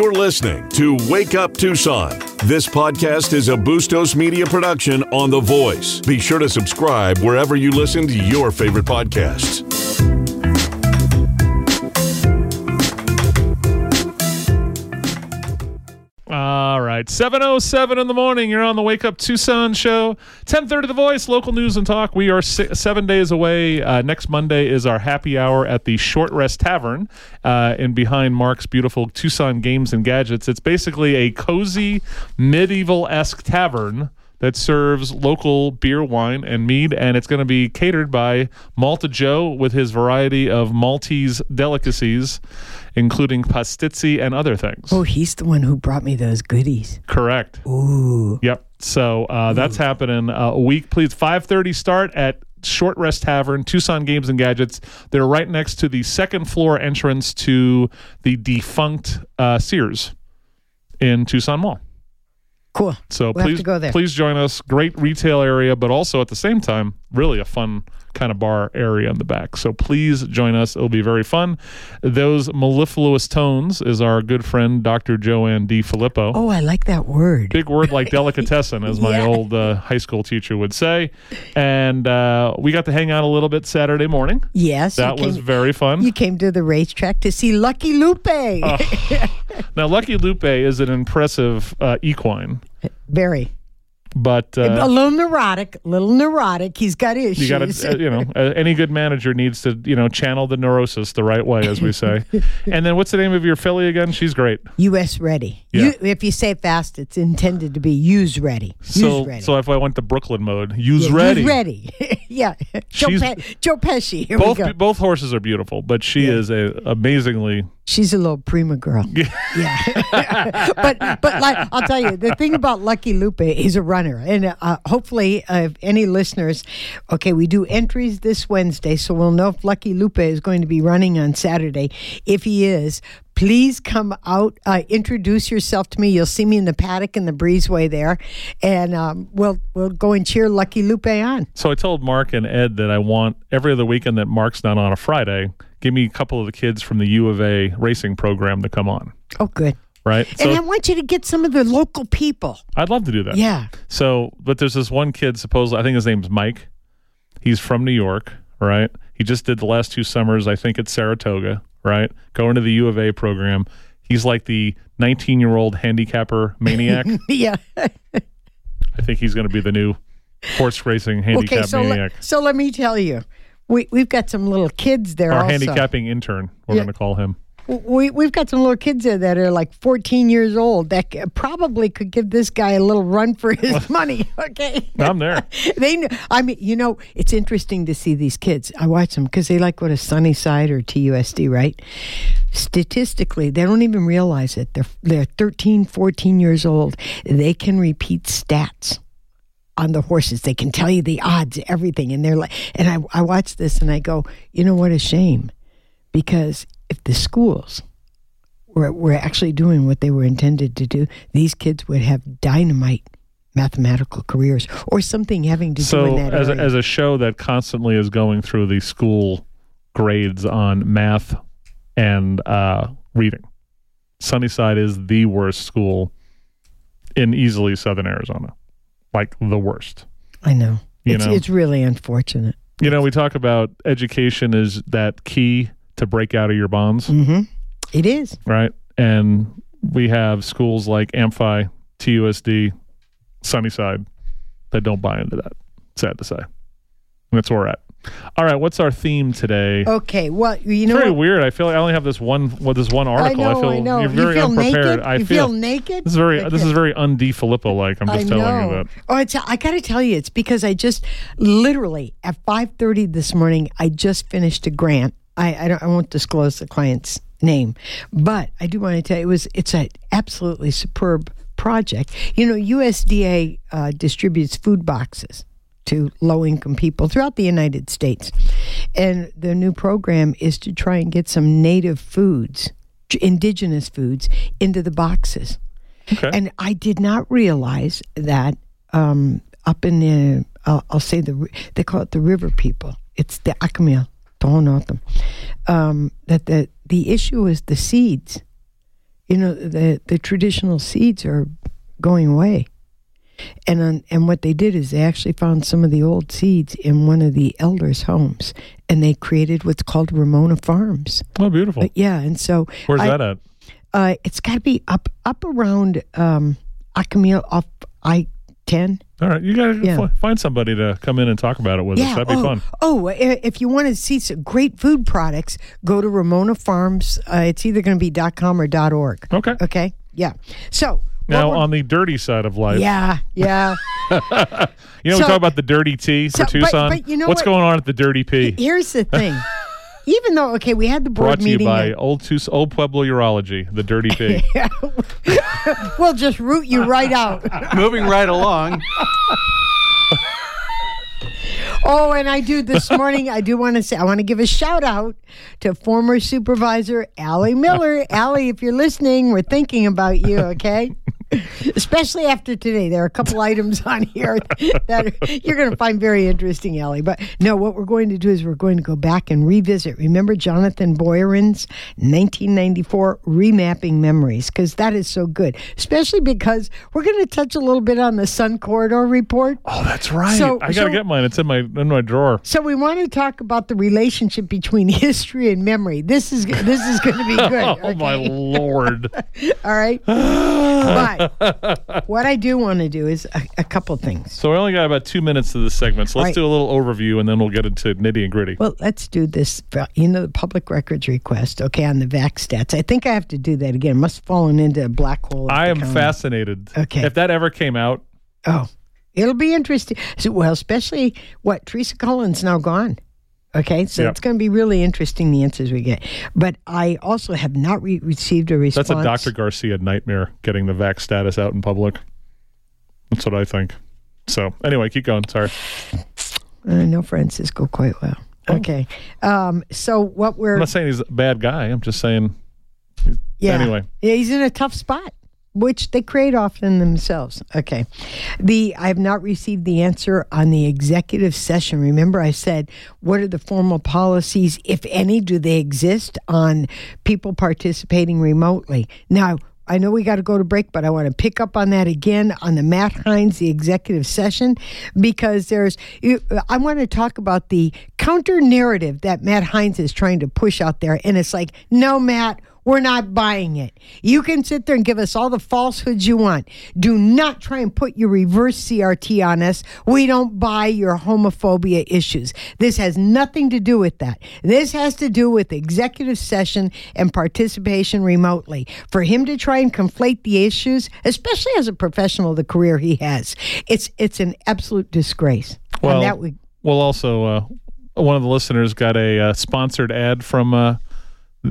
You're listening to Wake Up Tucson. This podcast is a Bustos Media production on The Voice. Be sure to subscribe wherever you listen to your favorite podcasts. Right, 7:07 in the morning. You're on the Wake Up Tucson show. 10:30 The Voice, local news and talk. We are seven days away. Uh, next Monday is our happy hour at the Short Rest Tavern, uh, in behind Mark's beautiful Tucson Games and Gadgets. It's basically a cozy medieval esque tavern that serves local beer, wine, and mead, and it's going to be catered by Malta Joe with his variety of Maltese delicacies, including pastizzi and other things. Oh, he's the one who brought me those goodies. Correct. Ooh. Yep. So uh, that's happening uh, a week. Please, five thirty start at Short Rest Tavern, Tucson Games and Gadgets. They're right next to the second floor entrance to the defunct uh, Sears in Tucson Mall. Cool. So We'll please, go there. please join us. Great retail area, but also at the same time, really a fun kind of bar area in the back. So please join us. It'll be very fun. Those mellifluous tones is our good friend Dr. Joanne D. Filippo. Oh, I like that word. Big word like delicatessen, as my Yeah. old uh, high school teacher would say. And uh, we got to hang out a little bit Saturday morning. Yes. That was came- very fun. You came to the racetrack to see Lucky Lupe. now, Lucky Lupe is an impressive uh, equine, Very. But a uh, little neurotic, little neurotic. He's got issues. you got to, uh, you know, uh, any good manager needs to, you know, channel the neurosis the right way, as we say. and then what's the name of your filly again? She's great. U.S. ready. Yeah. You, if you say it fast, it's intended to be use ready. Use So, ready. so if I went to Brooklyn mode, use Yeah, ready. Use ready. yeah. Joe, Pe- Joe Pesci. Here Both we go. both horses are beautiful, but she is a amazingly She's a little prima girl. Yeah. but but like I'll tell you, the thing about Lucky Lupe is a runner, and uh, hopefully, uh, if any listeners, okay, we do entries this Wednesday, so we'll know if Lucky Lupe is going to be running on Saturday. If he is. Please come out, uh, introduce yourself to me. You'll see me in the paddock in the breezeway there, and um, we'll we'll go and cheer Lucky Lupe on. So I told Mark and Ed that I want every other weekend that Mark's not on a Friday, give me a couple of the kids from the U of A racing program to come on. Oh, good. Right? and I want you to get some of the local people. I'd love to do that. Yeah. So, but there's this one kid, supposedly, I think his name's Mike. He's from New York, right? He just did the last two summers, I think, at Saratoga, right? Going to the U of A program. He's like the 19 year old handicapper maniac. Yeah. I think he's going to be the new horse racing handicap okay, so maniac. let, so let me tell you, we we've got some little kids there. Our also. handicapping intern, we're Yeah. going to call him. We we've got some little kids there that are like 14 years old that c- probably could give this guy a little run for his money. Okay. I'm there. they, I mean, you know, it's interesting to see these kids. I watch them because they like go to Sunnyside or TUSD, right? Statistically, they don't even realize it. They're they're 13, 14 years old. They can repeat stats on the horses. They can tell you the odds, everything, and they're like. And I I watch this and I go, you know what a shame, because if the schools were were actually doing what they were intended to do, these kids would have dynamite mathematical careers or something having to do So, that as a, area. as a show that constantly is going through the school grades on math and uh, reading, Sunnyside is the worst school in easily Southern Arizona, like the worst. I know. you It's know. it's really unfortunate. You know, we talk about education is that key to break out of your bonds, Mm-hmm. It is. right? And we have schools like Amphi, TUSD, Sunnyside that don't buy into that. Sad to say. And that's where we're at. All right, what's our theme today? Okay. Well, you know very what? weird. I feel like I only have this one. Well, this one article. I know. feel I know. you're very you feel unprepared. naked. I you feel, feel naked. this is very. This is very undie Filippo like. I'm just I telling know. you that. Oh, it's, I got to tell you, it's because I just literally at five thirty this morning, I just finished a grant. I I, don't, I won't disclose the client's name, but I do want to tell you, it was it's an absolutely superb project. You know, USDA uh, distributes food boxes to low income people throughout the United States, and the new program is to try and get some native foods, indigenous foods, into the boxes. Okay. And I did not realize that um, up in the, uh, I'll say the, they call it the river people. It's the Akimel, Tohonotham. Um, that the the issue is the seeds. you know, the the traditional seeds are going away. And on, and what they did is they actually found some of the old seeds in one of the elders' homes, and they created what's called Ramona Farms. Oh, beautiful. But yeah, and so Where's I- that at? uh, it's got to be up up around um, Akimel off I ten. All right, you got to Yeah. find somebody to come in and talk about it with us. That'd be oh, fun. Oh, if you want to see some great food products, go to Ramona Farms. Uh, it's either going to be .com or .org. Okay. Okay. Yeah. So Now, we're- on the dirty side of life, yeah, yeah. you know, we So- talk about the dirty T for So, but- Tucson. but you know What's what? going on at the dirty P? Here's the thing. Even though okay, we had the board Brought to you meeting. by at- Old Tus- Old Pueblo Urology, the dirty P. we'll just root you right out. Moving right along. Oh, and I do this morning. I do want to say I want to give a shout out to former supervisor Ally Miller. Allie, if you're listening, we're thinking about you. Okay. Especially after today, there are a couple items on here that you're going to find very interesting, Ally. But no, what we're going to do is we're going to go back and revisit. Remember Jonathan Boyarin's 1994 remapping memories because that is so good, especially because we're going to touch a little bit on the Sun Corridor report. Oh, that's right. So- I got to so- get mine. It's in my in my drawer. So we want to talk about the relationship between history and memory. This is this is going to be good. Oh my lord! All right. but what I do want to do is a, a couple things. So we only got about two minutes to this segment. So let's Right. do a little overview, and then we'll get into nitty and gritty. Well, let's do this. You know, the public records request. Okay, on the VAC stats. I think I have to do that again. Must have fallen into a black hole. I am fascinated. Okay. If that ever came out, Oh, it'll be interesting. So, well, especially what Teresa Cullen's now gone. Okay, so Yep. it's going to be really interesting the answers we get. But I also have not re- received a response. that's a Dr. Garcia nightmare getting the vax status out in public. That's what I think. So anyway, keep going. Sorry. I know Francisco quite well. Okay, um, so what we're I'm not saying he's a bad guy. I'm just saying. yeah. anyway. yeah, he's in a tough spot, which they create often themselves. Okay, the I have not received the answer on the executive session. Remember, I said, what are the formal policies, if any, do they exist on people participating remotely? Now. I know we got to go to break, but I want to pick up on that again on the Matt Heinz, the executive session, because there's, I want to talk about the counter narrative that Matt Heinz is trying to push out there. And it's like, no, Matt, we're not buying it. You can sit there and give us all the falsehoods you want. Do not try and put your reverse CRT on us. We don't buy your homophobia issues. This has nothing to do with that. This has to do with executive session and participation remotely. For him to try and conflate the issues, especially as a professional, the career he has, it's it's an absolute disgrace. Well, and that we, well, also, uh, one of the listeners got a uh, sponsored ad from uh,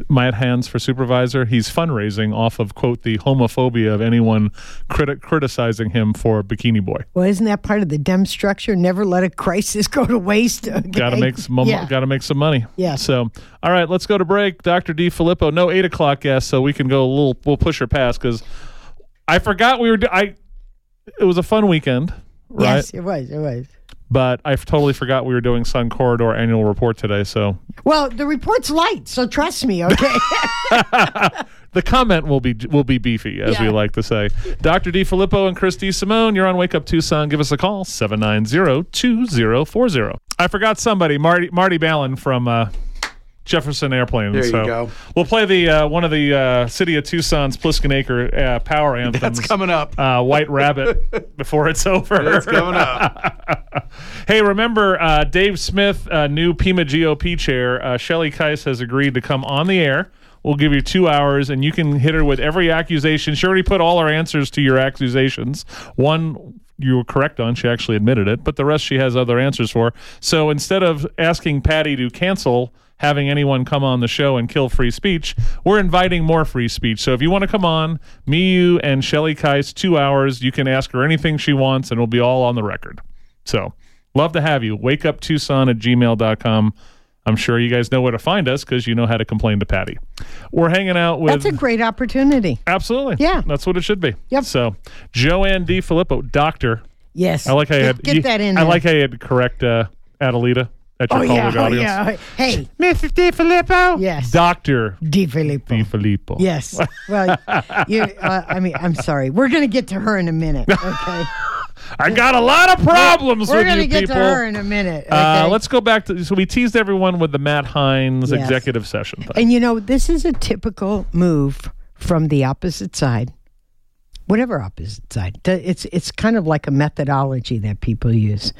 Matt Heinz for supervisor. He's fundraising off of quote the homophobia of anyone criti- criticizing him for Bikini Boy. well, isn't that part of the Dem structure? Never let a crisis go to waste. Okay? Got to make some. Yeah. Got to make some money. Yeah. So, all right, let's go to break. Dr. D. Filippo, no eight o'clock guest, so we can go a little. We'll push her past because I forgot we were. I. It was a fun weekend, right? Yes, it was. It was. But I totally forgot we were doing Sun Corridor annual report today. So Well, the report's light, so trust me, okay? the comment will be will be beefy, as we like to say. Dr. D. Filippo and Christy Simone, you're on Wake Up Tucson. Give us a call 790-2040. I forgot somebody, Marty Marty Balin from uh, Jefferson Airplane. There you so go. We'll play the uh, one of the uh, City of Tucson's Pliskin Acre uh, power anthems. That's coming up. Uh, White Rabbit before it's over. That's coming up. Hey, remember uh, Dave Smith, uh, new Pima GOP chair. Uh, Shelley Kais has agreed to come on the air. We'll give you two hours, and you can hit her with every accusation. She already put all her answers to your accusations. One you were correct on; she actually admitted it, but the rest she has other answers for. So instead of asking Patty to cancel having anyone come on the show and kill free speech, we're inviting more free speech. So if you want to come on, me, you, and Shelley Kais, two hours, you can ask her anything she wants, and it'll be all on the record. So love to have you. Wake up Tucson at gmail.com. I'm sure you guys know where to find us because you know how to complain to Patty. We're hanging out with. That's a great opportunity. absolutely. Yeah. That's what it should be. Yep. So, Joanne D. Filippo, doctor. Yes. I like how you get, had. get you- that in I there. like how you had to correct uh, Adelita. At your Oh yeah, public oh yeah. Hey, Mrs. Di Filippo. Yes. Doctor Di Filippo. Di Filippo. Yes. Well, you. Uh, I mean, I'm sorry. We're gonna get to her in a minute. Okay. I got a lot of problems We're with gonna you get to her in a minute. Okay? Uh, let's go back to so we teased everyone with the Matt Heinz Yes. executive session thing. And you know, this is a typical move from the opposite side. Whatever opposite side. It's it's kind of like a methodology that people use.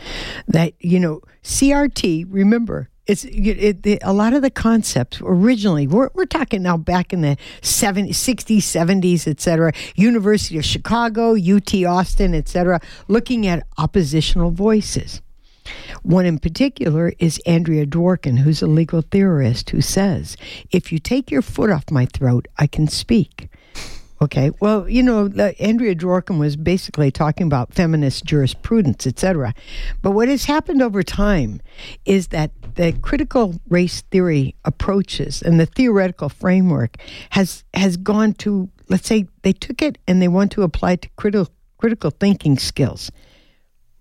That you know, CRT, remember, it's it, it, a lot of the concepts originally we're, we're talking now back in the 70s 60s 70s etc university of chicago ut austin etc looking at oppositional voices one in particular is Andrea Dworkin, who's a legal theorist, who says, if you take your foot off my throat, I can speak. Okay, well, you know, Andrea Dworkin was basically talking about feminist jurisprudence, etc. But what has happened over time is that the critical race theory approaches and the theoretical framework has has gone to, let's say, they took it and they want to apply it to critical critical thinking skills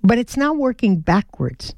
but it's now working backwards.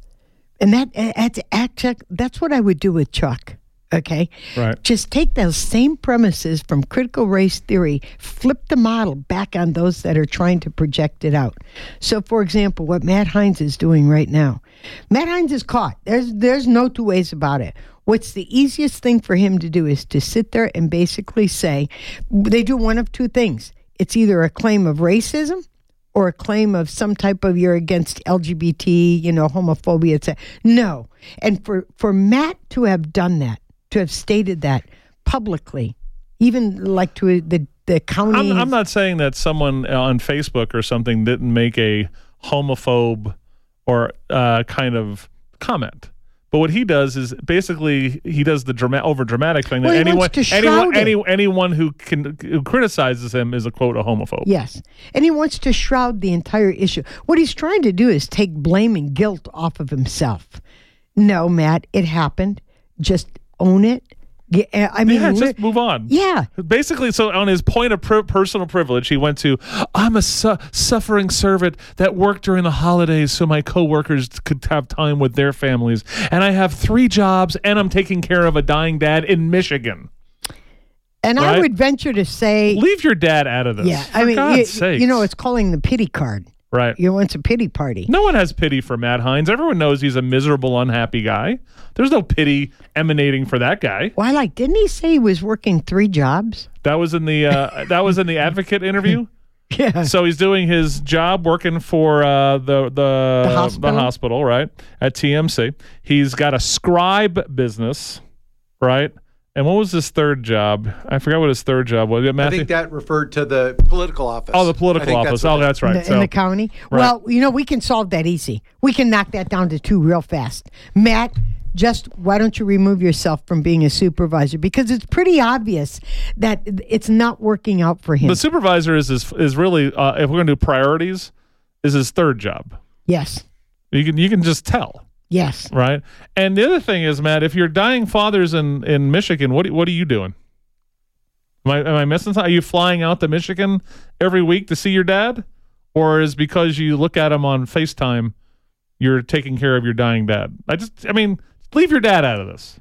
And that that's that's what I would do with Chuck. Okay, Right. Just take those same premises from critical race theory, flip the model back on those that are trying to project it out. So, for example, what Matt Heinz is doing right now, Matt Heinz is caught. There's there's no two ways about it. What's the easiest thing for him to do is to sit there and basically say, they do one of two things. It's either a claim of racism or a claim of some type of you're against LGBT, you know, homophobia, etc. No. And for, for Matt to have done that, to have stated that publicly, even like to the, the county. I'm, I'm not saying that someone on Facebook or something didn't make a homophobe or uh, kind of comment. But what he does is basically he does the drama- over dramatic thing that Well, he anyone anyone any, anyone who can who criticizes him is a quote a homophobe. Yes. And he wants to shroud the entire issue. What he's trying to do is take blame and guilt off of himself. No, Matt, it happened. Just own it. Yeah, I mean, Yeah, just move on. yeah. Basically, so on his point of pri- personal privilege, he went to, I'm a su- suffering servant that worked during the holidays so my coworkers could have time with their families. And I have three jobs and I'm taking care of a dying dad in Michigan. And I would venture to say, Leave your dad out of this. yeah, I mean, God's you, sakes. you know, it's calling the pity card. Right. You want a pity party. No one has pity for Matt Heinz. Everyone knows he's a miserable, unhappy guy. There's no pity emanating for that guy. Well, I like, didn't he say he was working three jobs? That was in the uh, that was in the advocate interview. Yeah. So he's doing his job working for uh, the the The hospital? hospital, right at TMC. He's got a scribe business, right? And what was his third job? I forgot what his third job was. I think that referred to the political office. oh, the political office. what Oh, that- that's In right. the, in the county. Right. Well, you know, we can solve that easy. We can knock that down to two real fast. Matt, just why don't you remove yourself from being a supervisor? Because it's pretty obvious that it's not working out for him. the supervisor is is, is really uh, if we're going to do priorities, is his third job. yes. You can you can just tell. Yes. right? And the other thing is, Matt, if you're dying fathers in in Michigan, what what are you doing? Am I am I missing something? Are you flying out to Michigan every week to see your dad, or is because you look at him on Facetime, you're taking care of your dying dad? I just, I mean, leave your dad out of this.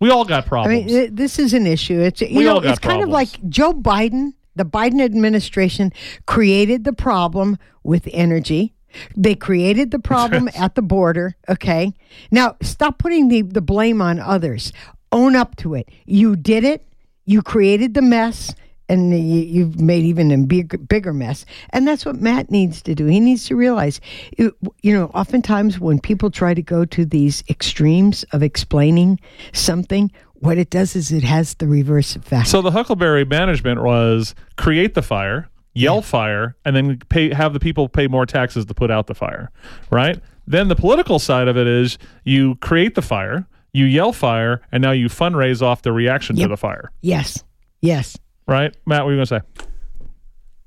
We all got problems. I mean, this is an issue. It's you We know, it's kind of like Joe Biden. The Biden administration created the problem with energy. They created the problem at the border. Okay, now stop putting the the blame on others. Own up to it. You did it. You created the mess. And you, you've made even a big, bigger mess. And that's what Matt needs to do. He needs to realize, you know, oftentimes when people try to go to these extremes of explaining something, what it does is it has the reverse effect. so the Huckelberry management was create the fire, yell fire, and then pay have the people pay more taxes to put out the fire, right? Then the political side of it is you create the fire, you yell fire, and now you fundraise off the reaction to the fire, yes, yes. right? Matt, what are you going to say?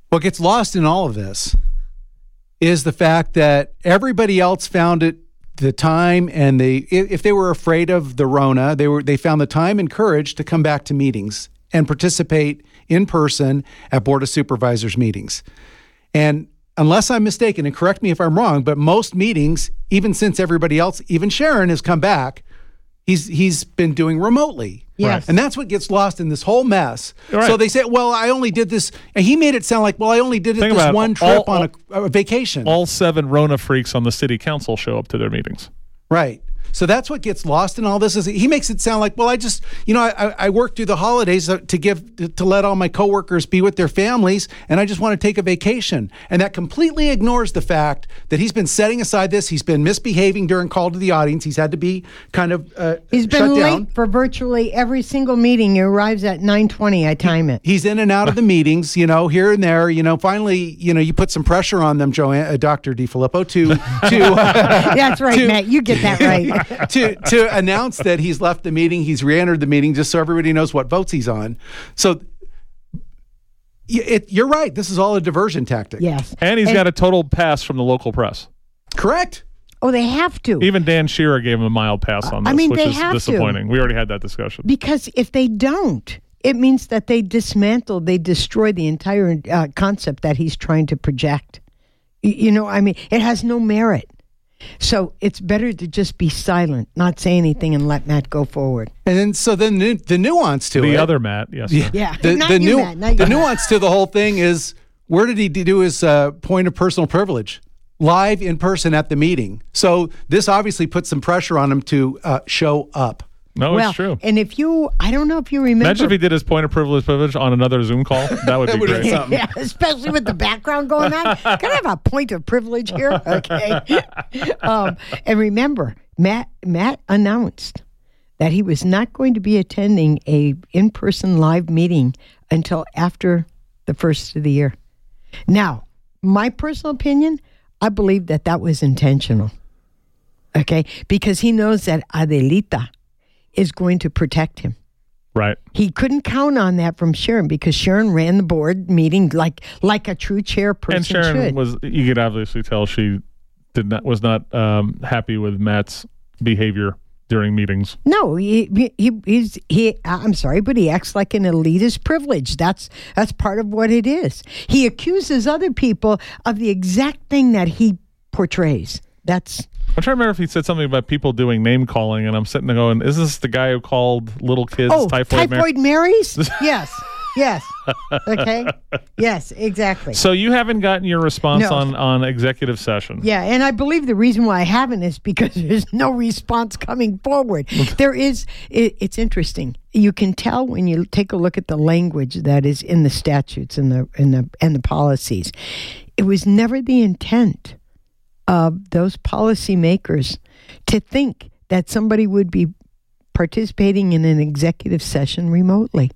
What gets lost in all of this is the fact that everybody else found it the time and they if if they were afraid of the Rona, they were they found the time and courage to come back to meetings and participate in person at Board of Supervisors meetings. And unless I'm mistaken, and correct me if I'm wrong, but most meetings, even since everybody else, even Sharon has come back, He's he's been doing remotely. Yes. And that's what gets lost in this whole mess. Right. So they say, well, I only did this. And he made it sound like, well, I only did it Think this about it. one All- trip on a, a vacation. All seven Rona freaks on the city council show up to their meetings. Right. So that's what gets lost in all this. Is he makes it sound like, well, I just, you know, I, I- worked through the holidays to give to let all my coworkers be with their families, and I just want to take a vacation. And that completely ignores the fact that he's been setting aside this. He's been misbehaving during call to the audience. He's had to be kind of uh, He's been late down. for virtually every single meeting. He arrives at 9:20. I time it. He's in and out of the meetings, you know, here and there. You know, finally, you know, you put some pressure on them, Joanne, uh, Doctor DiFilippo, to to uh, That's right, to- Matt. You get that right. to to announce that he's left the meeting, he's re-entered the meeting, just so everybody knows what votes he's on. So, it, you're right. This is all a diversion tactic. yes. And he's got a total pass from the local press. correct. Oh, they have to. Even Dan Shearer gave him a mild pass on this, I mean, which they is have to. disappointing. We already had that discussion. Because if they don't, it means that they dismantle, they destroy the entire uh, concept that he's trying to project. Y- You know, I mean, it has no merit. So it's better to just be silent, not say anything, and let Matt go forward. And then so then the, the nuance to The it, other Matt, yes. sir. Yeah, the, not the, you, nu- Matt. Not the nuance to the whole thing is where did he do his uh, point of personal privilege? Live in person at the meeting. So this obviously puts some pressure on him to uh, show up. No, well, it's true. and if you, I don't know if you remember. Imagine if he did his point of privilege privilege on another Zoom call. That would be would've great. been something. yeah, especially with the background going on. Can I have a point of privilege here? Okay. um, and remember, Matt Matt announced that he was not going to be attending a in-person live meeting until after the first of the year. Now, my personal opinion, I believe that that was intentional. Okay, because he knows that Adelita is going to protect him Right. he couldn't count on that from Sharon because Sharon ran the board meeting like like a true chairperson And Sharon should. was you could obviously tell she did not was not um, happy with Matt's behavior during meetings. no, he, he he he's he. I'm sorry, but he acts like an elitist privilege. That's that's part of what it is. He accuses other people of the exact thing that he portrays. That's I'm trying to remember if he said something about people doing name calling, and I'm sitting there going, "Is this the guy who called little kids oh typhoid?" typhoid, Mary?" Marys. yes, yes. Okay. Yes, exactly. So you haven't gotten your response No. on on executive session. Yeah, and I believe the reason why I haven't is because there's no response coming forward. there is. It, it's interesting. You can tell when you take a look at the language that is in the statutes and the and the and the policies. It was never the intent of those policymakers to think that somebody would be participating in an executive session remotely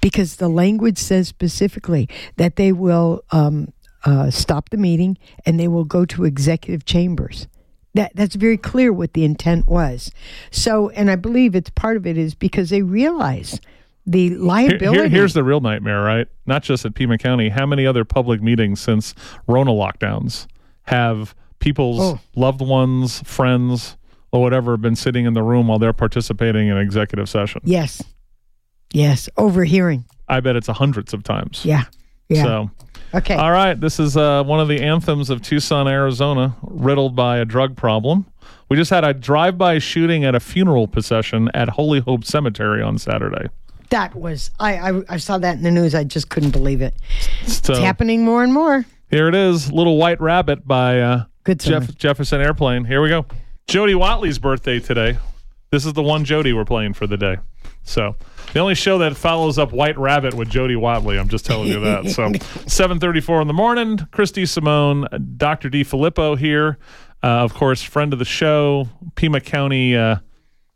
because the language says specifically that they will um, uh, stop the meeting and they will go to executive chambers. That, that's very clear what the intent was. So, and I believe it's part of it is because they realize the Here- liability. here- here's the real nightmare, right? Not just at Pima County. How many other public meetings since Rona lockdowns have people's Oh. loved ones, friends, or whatever have been sitting in the room while they're participating in executive session? yes, yes, overhearing. I bet it's hundreds of times. Yeah, yeah. So, okay. all right, this is uh, one of the anthems of Tucson, Arizona, riddled by a drug problem. We just had a drive-by shooting at a funeral procession at Holy Hope Cemetery on Saturday. that was I, I. I saw that in the news. I just couldn't believe it. So It's happening more and more. here it is, "Little White Rabbit" by uh, Good. Jeff Jefferson Airplane. Here we go. Jody Watley's birthday today. This is the one Jody we're playing for the day. So the only show that follows up White Rabbit with Jody Watley. I'm just telling you that. So 7:34 in the morning. Christy Simone, Dr. D. Filippo here. Uh, of course, friend of the show, Pima County uh,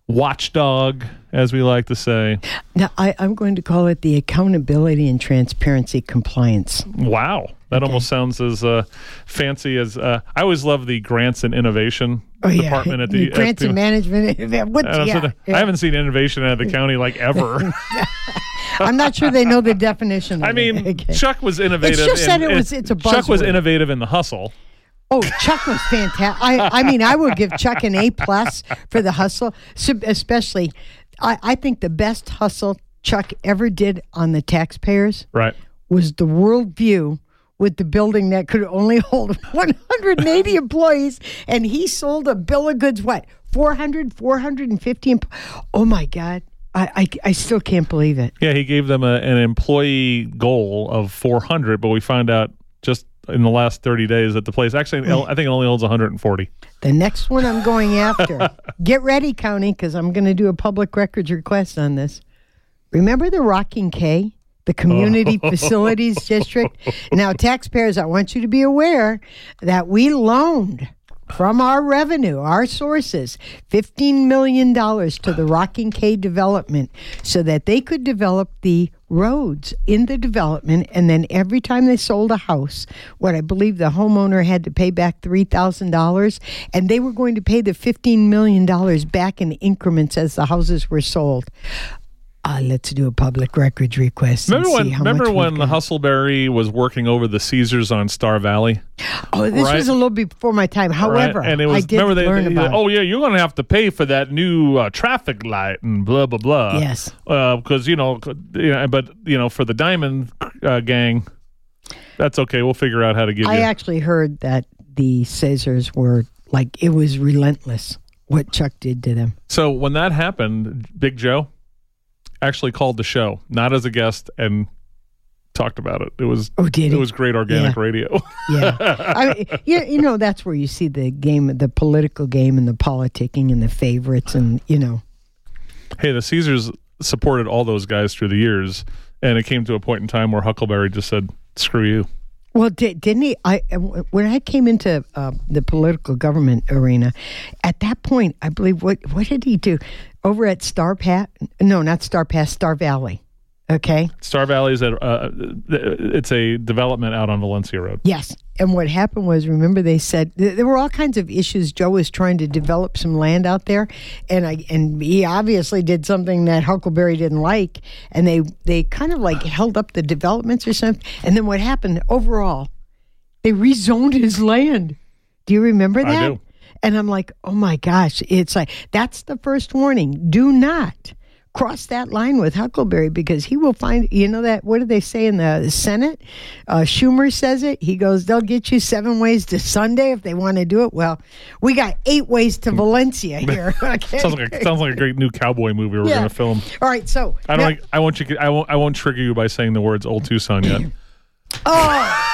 watchdog, as we like to say. Now, I, I'm going to call it the accountability and transparency compliance. Wow, that almost sounds as uh, fancy as uh, I always love the grants and innovation department at the at grants and management. What, I, yeah, yeah. I haven't seen innovation out of the county like ever. I'm not sure they know the definition. I mean. Okay. Chuck was innovative. It's just in- that it was- it's a Chuck was innovative in the hustle. Oh, Chuck was fantastic. I, I mean, I would give Chuck an A plus for the hustle, especially. I, I think the best hustle Chuck ever did on the taxpayers Right. was the World View with the building that could only hold 180 employees, and he sold a bill of goods. What 400, 450. Emp- oh my God. I, I, I still can't believe it. Yeah, he gave them a, an employee goal of 400, but we found out just in the last 30 days at the place actually, I think it only holds 140. The next one I'm going after. Get ready, County, because I'm going to do a public records request on this. Remember the Rocking K? The Community Facilities District? Now, taxpayers, I want you to be aware that we loaned from our revenue, our sources, $15 million to the Rocking K development so that they could develop the roads in the development. And then every time they sold a house, what I believe the homeowner had to pay back $3,000, and they were going to pay the $15 million back in increments as the houses were sold. Uh, let's do a public records request. Remember when? Remember when got. Hustleberry was working over the Caesars on Star Valley? Oh, this right? was a little before my time. However, right? and it was I did remember they, learn they- about. oh yeah, you're going to have to pay for that new uh, traffic light and blah blah blah. Yes. because you know, you know, but you know, for the Diamond uh, Gang, that's okay. We'll figure out how to give you I you. actually heard that the Caesars were like it was relentless what Chuck did to them. So when that happened, Big Joe actually called the show, not as a guest, and talked about it. It was Oh, did it he? was great organic Yeah. radio. Yeah, I mean, you, you know that's where you see the game, the political game, and the politicking, and the favorites, and you know. hey, the Caesars supported all those guys through the years, and it came to a point in time where Huckelberry just said, "Screw you." Well, did, didn't he? I when I came into uh, the political government arena, at that point, I believe what what did he do over at Star Pat? No, not Star Pass, Star Valley. Okay. Star Valley is at uh, it's a development out on Valencia Road. Yes. And what happened was, remember, they said th- there were all kinds of issues. Joe was trying to develop some land out there, and I and he obviously did something that Huckelberry didn't like, and they they kind of like held up the developments or something. And then what happened overall? They rezoned his land. Do you remember that? do. And I'm like, oh my gosh! It's like that's the first warning. Do not cross that line with Huckelberry because he will find. You know that what do they say in the Senate? Uh, Schumer says it. He goes, they'll get you seven ways to Sunday if they want to do it. Well, we got eight ways to Valencia here. Okay. Sounds like a, sounds like a great new cowboy movie we're Yeah. going to film. All right, so I don't. I won't. You, I won't. I won't trigger you by saying the words "Old Tucson" yet. Oh,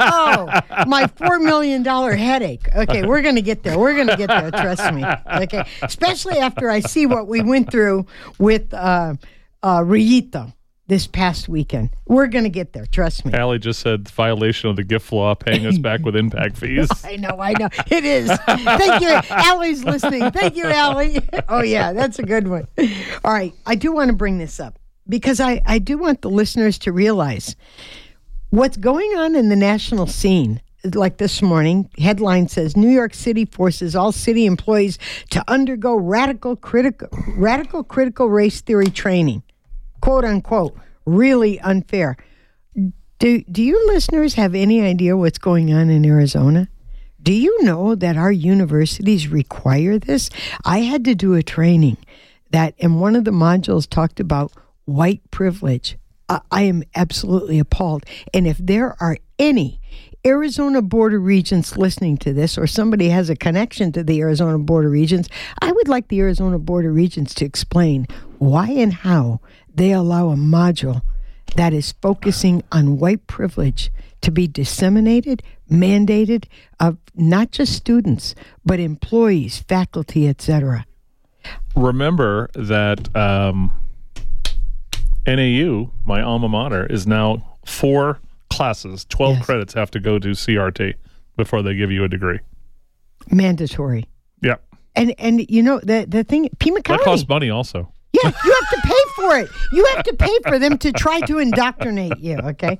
oh, my four million dollar headache. Okay, we're gonna get there. We're gonna get there. Trust me. Okay, especially after I see what we went through with uh, uh, Rillito this past weekend. We're gonna get there. Trust me. Ally just said violation of the gift law, paying us back with impact fees. I know, I know. It is. Thank you. Ally's listening. Thank you, Ally. Oh, yeah, that's a good one. All right. I do want to bring this up because I, I do want the listeners to realize what's going on in the national scene. Like this morning, headline says New York City forces all city employees to undergo radical critical radical critical race theory training. Quote unquote. Really unfair. Do do you listeners have any idea what's going on in Arizona? Do you know that our universities require this? I had to do a training that in one of the modules talked about white privilege. I, am absolutely appalled. And if there are any Arizona Board of Regents listening to this, or somebody has a connection to the Arizona Board of Regents, I would like the Arizona Board of Regents to explain why and how they allow a module that is focusing on white privilege to be disseminated, mandated of not just students, but employees, faculty, etc. Remember that um, NAU, my alma mater, is now four classes, twelve Yes. credits have to go to CRT before they give you a degree. Mandatory. Yeah, And and you know the the thing Pima County. that costs money also. Yeah, you have to pay for it. You have to pay for them to try to indoctrinate you, okay?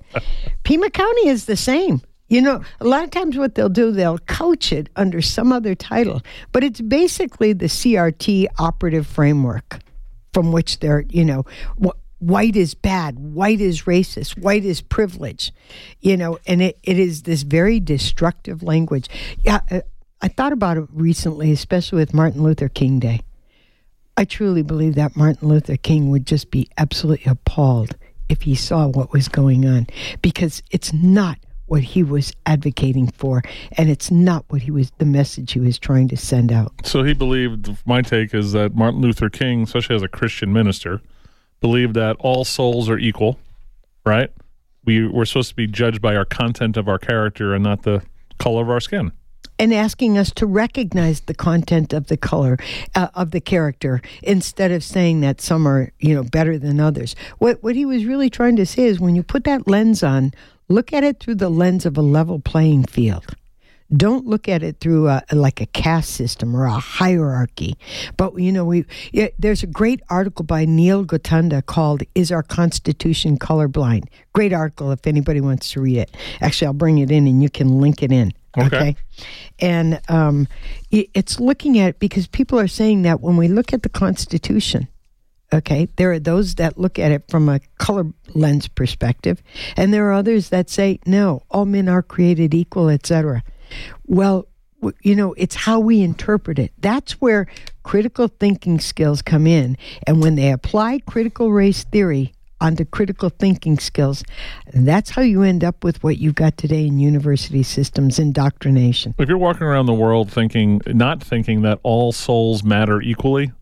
Pima County is the same. You know, a lot of times what they'll do, they'll couch it under some other title, but it's basically the CRT operative framework from which they're, you know, white is bad, white is racist, white is privilege, you know, and it, it is this very destructive language. Yeah, uh, I thought about it recently, especially with Martin Luther King Day. I truly believe that Martin Luther King would just be absolutely appalled if he saw what was going on because it's not what he was advocating for, and it's not what he was the message he was trying to send out. So he believed. My take is that Martin Luther King, especially as a Christian minister, believed that all souls are equal. Right? We we're supposed to be judged by our content of our character and not the color of our skin. and asking us to recognize the content of the color uh, of the character instead of saying that some are you know better than others what what he was really trying to say is when you put that lens on look at it through the lens of a level playing field don't look at it through a, like a caste system or a hierarchy. But you know, we yeah, there's a great article by Neil Gotanda called "Is Our Constitution Colorblind?" Great article if anybody wants to read it. Actually, I'll bring it in and you can link it in. Okay. And um, it's looking at because people are saying that when we look at the Constitution, okay, there are those that look at it from a color lens perspective, and there are others that say no, all men are created equal, etc. Well, you know, it's how we interpret it. That's where critical thinking skills come in, and when they apply critical race theory onto critical thinking skills, that's how you end up with what you've got today in university systems indoctrination. If you're walking around the world thinking, not thinking that all souls matter equally,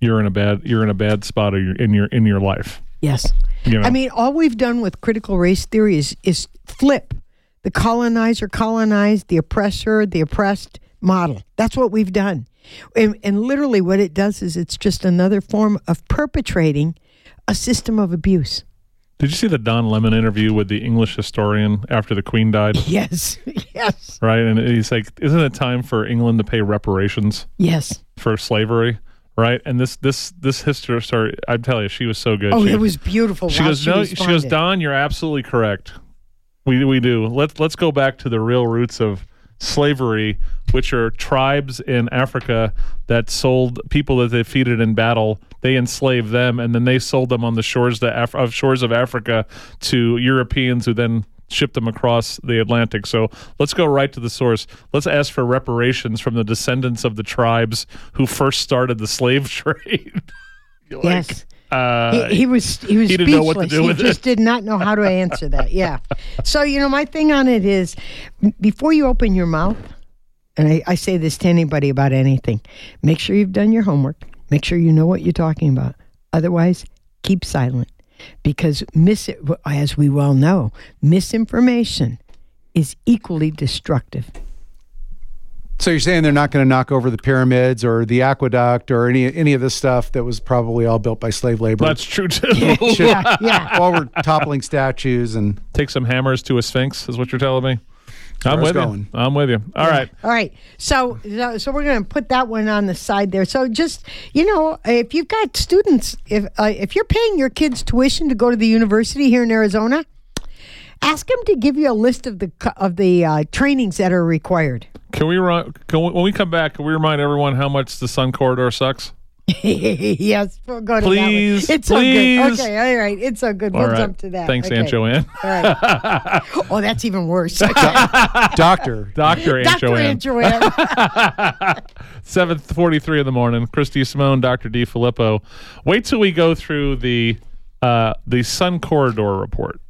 you're in a bad you're in a bad spot in your in your, in your life. Yes. You know? I mean, all we've done with critical race theory is, is flip the colonizer colonized, the oppressor, the oppressed model. That's what we've done. And, and literally, what it does is it's just another form of perpetrating a system of abuse. Did you see the Don Lemon interview with the English historian after the Queen died? Yes, yes, right? And he's like, "Isn't it time for England to pay reparations yes. for slavery?" Right? And this this this history story, I tell you, she was so good. Oh, she, it was beautiful. She goes, "No," she goes, "Don, you're absolutely correct. We we do. Let's let's go back to the real roots of slavery, which are tribes in Africa that sold people that they defeated in battle. They enslaved them, and then they sold them on the shores the Af- of shores of Africa to Europeans, who then shipped them across the Atlantic. So let's go right to the source. Let's ask for reparations from the descendants of the tribes who first started the slave trade. Like, Yes. Uh, he, he was he was he didn't know what to speechless. do he with just it. did not know how to answer that. Yeah. So you know, my thing on it is, before you open your mouth, and I, I say this to anybody about anything, make sure you've done your homework. Make sure you know what you're talking about. Otherwise, keep silent, because mis as we well know, misinformation is equally destructive. So you're saying they're not going to knock over the pyramids or the aqueduct or any any of this stuff that was probably all built by slave labor? That's true too. Yeah, yeah. while we're toppling statues and Take some hammers to a sphinx, is what you're telling me. I I'm was with you. I'm with you. All right. All right. So, so, so we're going to put that one on the side there. So, just you know, if you've got students, if uh, if you're paying your kids tuition to go to the university here in Arizona, ask them to give you a list of the of the uh, trainings that are required. Can we run? Can we, when we come back, can we remind everyone how much the Sun Corridor sucks? yes, we'll go to Please, that one. It's so good. Okay, all right. It's so good. All We'll right. jump to that. Thanks, okay. Aunt Joanne. All right. oh, that's even worse. Okay. doctor. Doctor Aunt Dr. Joanne. Aunt Joanne. 7:43 in the morning. Christy Simone, Dr. D. Filippo. Wait till we go through the uh, the Sun Corridor report.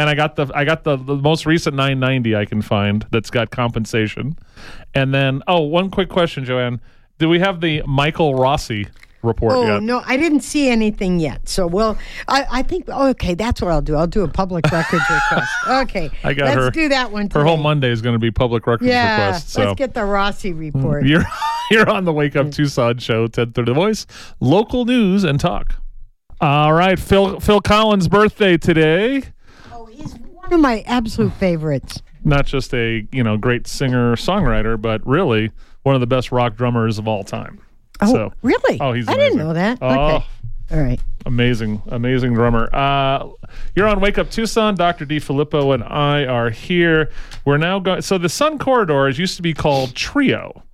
And I got the I got the, the most recent 990 I can find that's got compensation. And then oh, one quick question, Joanne. Do we have the Michael Rossi report Oh yet? no, I didn't see anything yet. So we'll. I, I think. Okay, that's what I'll do. I'll do a public records request. Okay, I got let's her- do that one. Her whole. Monday is going to be public records Yeah, request. So let's get the Rossi mm, report. You're you're on the Wake Up Tucson show, 1030 The Voice, local news and talk. All right, Phil Phil Collins' birthday today. One of my absolute favorites. Not just a you know great singer songwriter, but really one of the best rock drummers of all time. Oh, so really? oh, he's I didn't know that. Oh. Okay, all right. amazing, amazing drummer. Uh, you're on Wake Up Tucson. Dr. D. Filippo and I are here. We're now going. So the Sun Corridors used to be called TREO.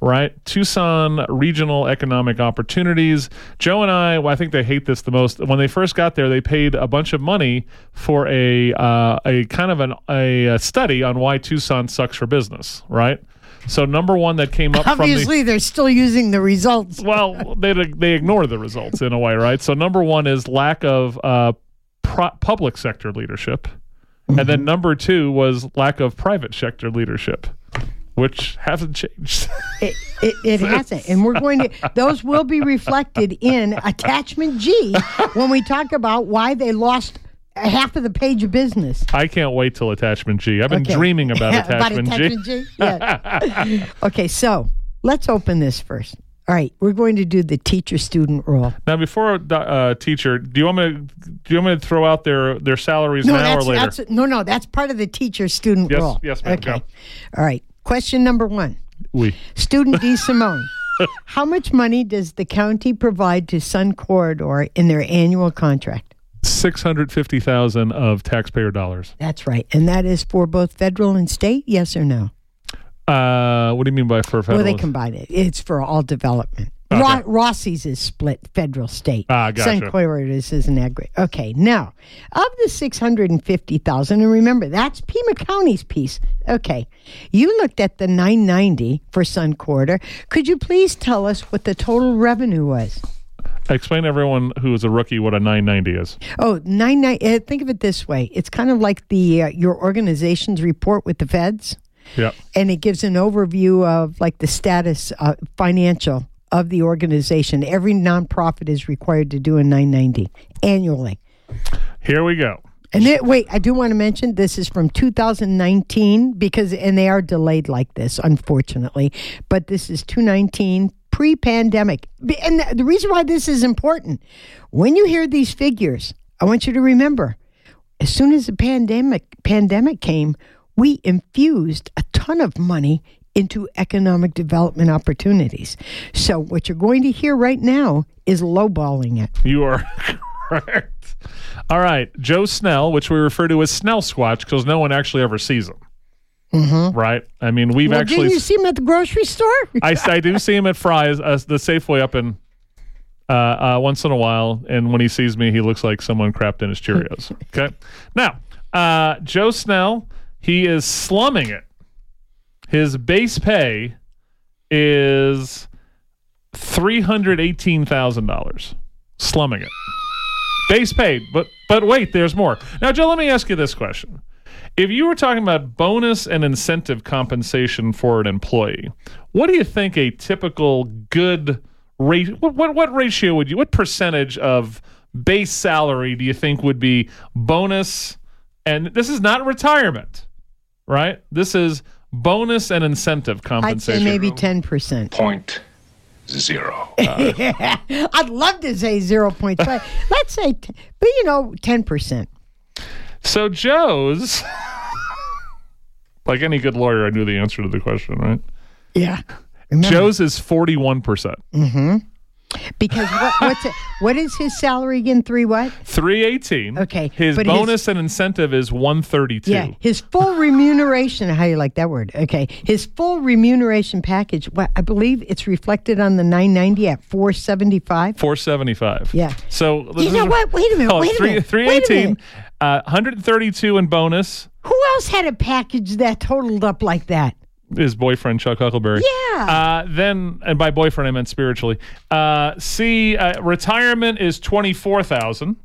Right, Tucson Regional Economic Opportunities. Joe and I, well, I think they hate this the most. When they first got there, they paid a bunch of money for a uh, a kind of an, a, a study on why Tucson sucks for business. Right. So number one that came up from the Obviously, they're still using the results. well, they they ignore the results in a way, right? So number one is lack of uh, pro- public sector leadership. And Mm-hmm. then number two was lack of private sector leadership, which hasn't changed. It, it, it hasn't. And we're going to, those will be reflected in attachment G when we talk about why they lost half of the page of business. I can't wait till attachment G. I've been Okay. dreaming about attachment, about G. attachment G? Yeah. okay, so let's open this first. All right, we're going to do the teacher student role. Now, before uh, teacher, do you want me to do you want me to throw out their their salaries now or later? that's no, no, that's part of the teacher student Yes, role. yes, ma'am, Okay. go. All right. Question number one. we Student D. Simone. How much money does the county provide to Sun Corridor in their annual contract? six hundred fifty thousand of taxpayer dollars. That's right. And that is for both federal and state, yes or no? Uh, what do you mean by for federal? Well, they combine it. It's for all development. Okay. Ro- Rossi's is split federal state. Ah, gotcha. Sun Corridors is an aggregate. Okay, now of the six hundred and fifty thousand, and remember that's Pima County's piece. Okay, you looked at the nine ninety for Sun Corridor. Could you please tell us what the total revenue was? Explain to everyone who is a rookie what a nine ninety is. Oh, nine nine. Uh, think of it this way: it's kind of like the uh, your organization's report with the feds. Yeah. and it gives an overview of like the status uh, financial of the organization. Every nonprofit is required to do a 990 annually. Here we go. And it, wait, I do want to mention this is from 2019 because and they are delayed like this unfortunately, but this is 219 pre-pandemic. And the, the reason why this is important, when you hear these figures, I want you to remember as soon as the pandemic pandemic came, we infused a ton of money into economic development opportunities. So what you're going to hear right now is lowballing it. You are correct. All right, Joe Snell, which we refer to as Snell Squatch, because no one actually ever sees him. Mm-hmm. Right? I mean, we've Well, actually. didn't you see him at the grocery store? I, I do see him at Fry's, uh, the Safeway up in uh, uh, once in a while, and when he sees me, he looks like someone crapped in his Cheerios. Okay, now uh, Joe Snell, he is slumming it. His base pay is three hundred eighteen thousand dollars, slumming it. Base paid, but but wait, there's more. Now, Joe, let me ask you this question: If you were talking about bonus and incentive compensation for an employee, what do you think a typical good rate? What, what what ratio would you? What percentage of base salary do you think would be bonus? And this is not retirement, right? This is bonus and incentive I'd compensation. say maybe 10%. Point zero. I'd love to say 0.5. Let's say, t- but you know, 10%. So Joe's, like any good lawyer, I knew the answer to the question, right? Yeah. Remember, Joe's is forty-one percent, Mm-hmm. because what, what's it, what is his salary again? Three what? three eighteen. Okay, his but his- bonus and incentive is one thirty-two. Yeah, his full remuneration. How you like that word? Okay, his full remuneration package. What I believe it's reflected on the 990 at 475. Four seventy-five. Yeah. So You know what? Wait a minute. Oh, wait a minute. Three eighteen. Uh, one hundred thirty-two in bonus. Who else had a package that totaled up like that? His boyfriend Chuck Huckelberry. Yeah. Uh, then, and by boyfriend I meant spiritually. Uh, C uh, retirement is twenty-four thousand.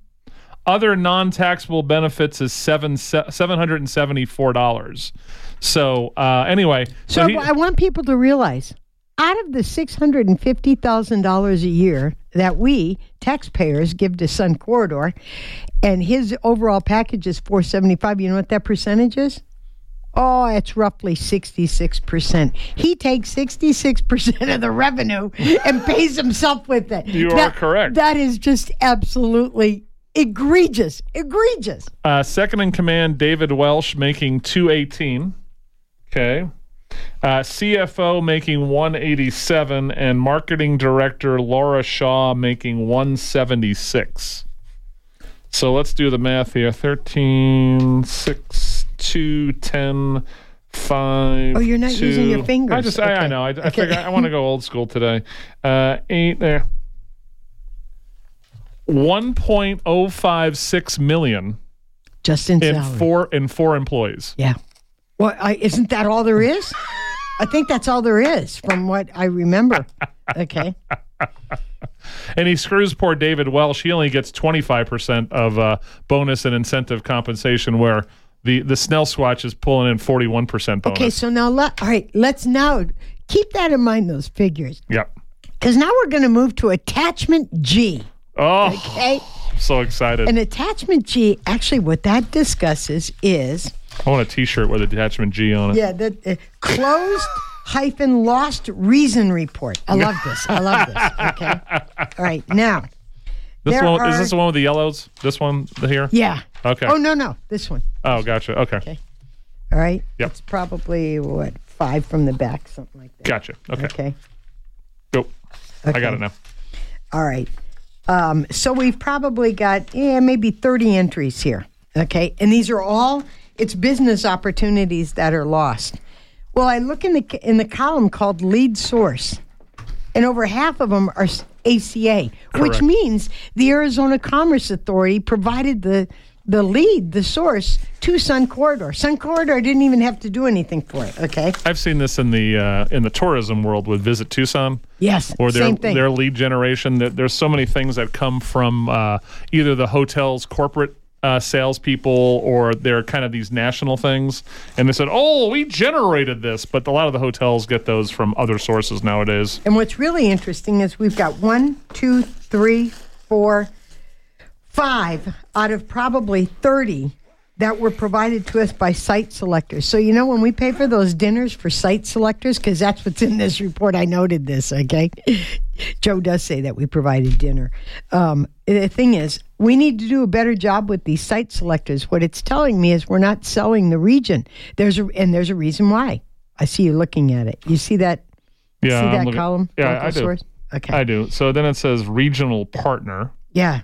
Other non-taxable benefits is seven seven hundred and seventy-four dollars. So uh, anyway, So he- I want people to realize out of the $650,000 a year that we taxpayers give to Sun Corridor and his overall package is 475, you know what that percentage is? Oh, it's roughly 66%. He takes 66% of the revenue and pays himself with it. You are correct. That is just absolutely egregious. Egregious. Uh, second in command, David Welsh making 218. Okay. Uh, CFO making 187, and marketing director Laura Shaw making 176. So let's do the math here 13, 6, 2, 10, 5. Oh, you're not using your two- fingers. I just, I, I know. I, I, Okay. figure I want to go old school today. Uh, 8 there. 1.056 million Just in, in salary. four in four employees. Yeah. Well, I, isn't that all there is? I think that's all there is from what I remember. Okay. And he screws poor David Welsh. He only gets 25% of uh, bonus and incentive compensation, where the the Snell Squatch is pulling in 41 percent bonus. Okay, so now let all right, let's now keep that in mind those figures. Yep. Because now we're gonna move to attachment G. Oh, Okay. I'm so excited! And attachment G, actually what that discusses is I want a T-shirt with attachment G on it. yeah, the uh, closed hyphen lost reason report. I love this. I love this. Okay. All right. Now this there one is this the one with the yellows? This one here? yeah. Okay. Oh no, no. This one. Oh, gotcha. Okay. Okay. All right. Yep. It's probably what, five from the back, something like that. Gotcha. Okay. Okay. Go. I got it now. All right. Um, so we've probably got yeah maybe 30 entries here. Okay, and these are all it's business opportunities that are lost. Well, I look in the in the column called lead source, and over half of them are ACA, which means the Arizona Commerce Authority provided the the lead, the source to Sun Corridor. Sun Corridor didn't even have to do anything for it. Okay. I've seen this in the uh, in the tourism world with Visit Tucson. Yes. or their same thing. their lead generation. There- There's so many things that come from uh, either the hotel's corporate uh, salespeople or they're kind of these national things. And they said, "Oh, we generated this," but a lot of the hotels get those from other sources nowadays. And what's really interesting is we've got one, two, three, four, five out of probably 30 that were provided to us by site selectors. So, you know, when we pay for those dinners for site selectors, because that's what's in this report, I noted this, okay? Joe does say that we provided dinner. Um, the thing is, we need to do a better job with these site selectors. What it's telling me is we're not selling the region. There's a, and there's a reason why. I see you looking at it. You see that Yeah, See I'm that looking- column? Yeah, I do. source? Okay. I do. So then it says regional partner, Yeah.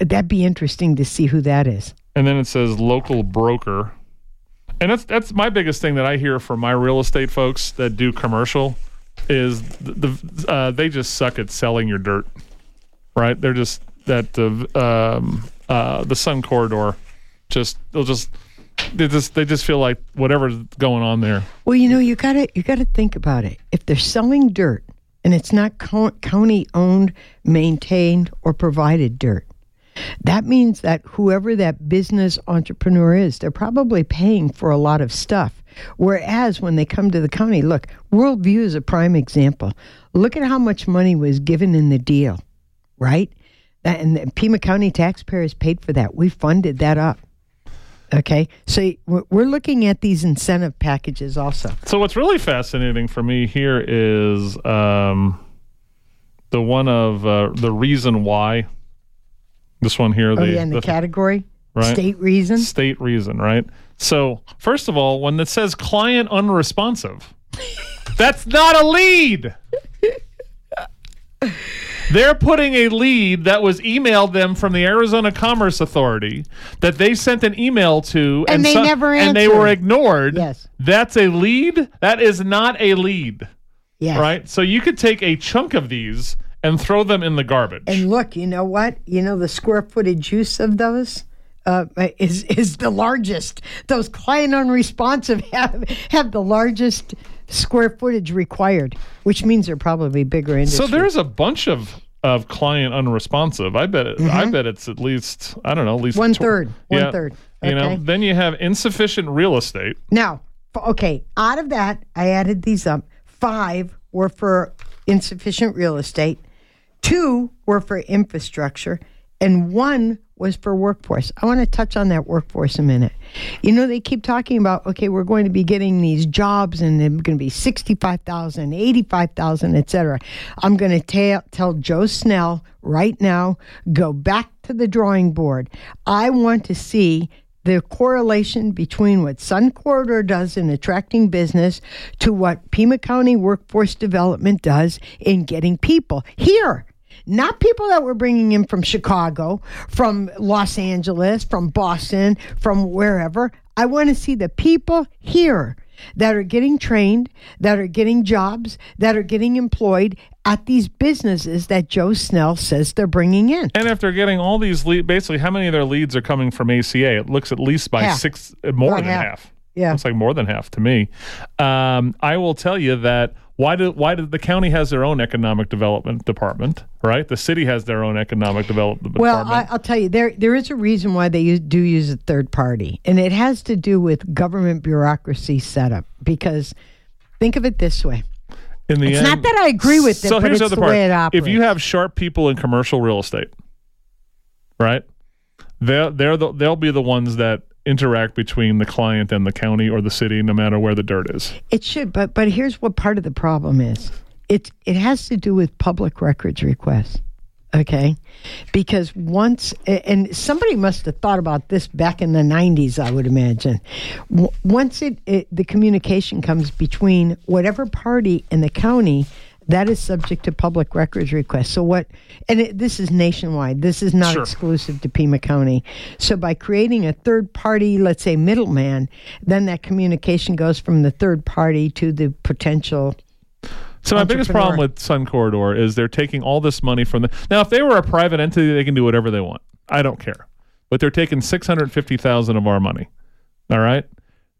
That'd be interesting to see who that is. And then it says local broker. And that's that's my biggest thing that I hear from my real estate folks that do commercial is the, the uh, they just suck at selling your dirt, right? They're just that the um, uh, the Sun Corridor, just they'll just they just they just feel like whatever's going on there. Well, you know, you gotta you gotta think about it. If they're selling dirt and it's not co- county owned, maintained, or provided dirt, that means that whoever that business entrepreneur is, they're probably paying for a lot of stuff. Whereas when they come to the county, look, Worldview is a prime example. Look at how much money was given in the deal, right? That, and Pima County taxpayers paid for that. We funded that up. Okay, so we're we're looking at these incentive packages also. So what's really fascinating for me here is um, the one of uh, the reason why. This one here, Oh, the, yeah, in the, category, right. state reason. state reason, right? So, first of all, when it says client unresponsive, that's not a lead. They're putting a lead that was emailed them from the Arizona Commerce Authority that they sent an email to, And they never and they were ignored. Yes. that's a lead. That is not a lead, Yeah. right? So you could take a chunk of these and throw them in the garbage. And look, you know what? You know the square footage use of those uh, is is the largest. Those client unresponsive have have the largest square footage required, which means they're probably bigger industry. So there's a bunch of of client unresponsive. I bet it, I bet it's at least I don't know at least Mm-hmm. One tw- third. One third. You know, then you have insufficient real estate. Now, okay, out of that, I added these up. Five were for insufficient real estate, two were for infrastructure, and one was for workforce. I want to touch on that workforce a minute. You know, they keep talking about, okay, we're going to be getting these jobs and they're going to be 65,000, 85,000, et cetera. I'm going to tell tell Joe Snell right now, go back to the drawing board. I want to see the correlation between what Sun Corridor does in attracting business to what Pima County Workforce Development does in getting people here. Not people that we're bringing in from Chicago, from Los Angeles, from Boston, from wherever. I want to see the people here that are getting trained, that are getting jobs, that are getting employed at these businesses that Joe Snell says they're bringing in. And if they're getting all these leads, basically, how many of their leads are coming from ACA? It looks at least by Half. six, uh, more About than half. half. Yeah. looks like more than half to me. Um, I will tell you that Why do why did the county has their own economic development department, right? The city has their own economic development Well, I, department. I'll tell you, there there is a reason why they use, do use a third party, and it has to do with government bureaucracy setup. Because think of it this way: in the it's end, not that I agree with it, so but here's it's the the way it part. If you have sharp people in commercial real estate, right? They're they're the, they'll be the ones that interact between the client and the county or the city, no matter where the dirt is. It should, but but here's what part of the problem is. It it has to do with public records requests. Okay, because once and somebody must have thought about this back in the '90s, I would imagine. Once it, it the communication comes between whatever party and the county, that is subject to public records requests. So what? And it, this is nationwide. This is not Sure. exclusive to Pima County. So by creating a third party, let's say middleman, then that communication goes from the third party to the potential. So my biggest problem with Sun Corridor is they're taking all this money from the. Now, if they were a private entity, they can do whatever they want. I don't care, but they're taking six hundred fifty thousand of our money. All right.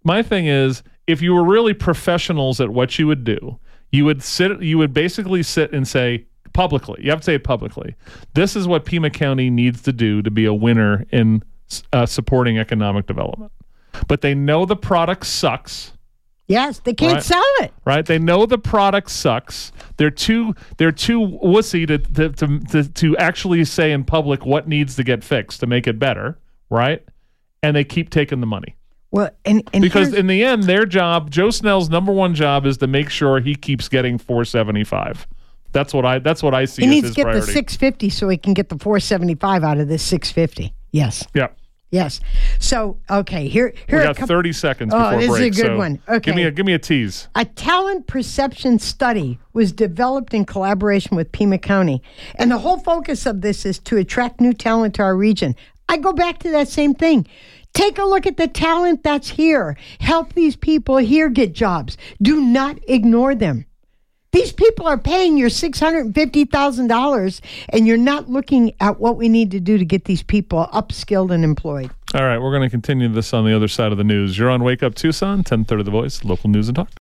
My thing is, if you were really professionals at what you would do, you would sit. You would basically sit and say publicly. You have to say it publicly. This is what Pima County needs to do to be a winner in uh, supporting economic development. But they know the product sucks Yes, they can't Right. sell it. right? They know the product sucks. They're too they're too wussy to to, to to to actually say in public what needs to get fixed to make it better, right? And they keep taking the money Well, and, and because in the end, their job, Joe Snell's number one job, is to make sure he keeps getting 475. That's what I that's what I see he as needs to get priority. the 650 so he can get the 475 out of this 650. Yes, yeah. yes. So okay, here here We got couple- 30 seconds Oh, before this is a good so one. Give me a give me a tease. A talent perception study was developed in collaboration with Pima County. And the whole focus of this is to attract new talent to our region. I go back to that same thing. Take a look at the talent that's here. Help these people here get jobs. Do not ignore them. These people are paying your $650,000 and you're not looking at what we need to do to get these people upskilled and employed. All right, we're going to continue this on the other side of the news. You're on Wake Up Tucson, 1030 The Voice, local news and talk.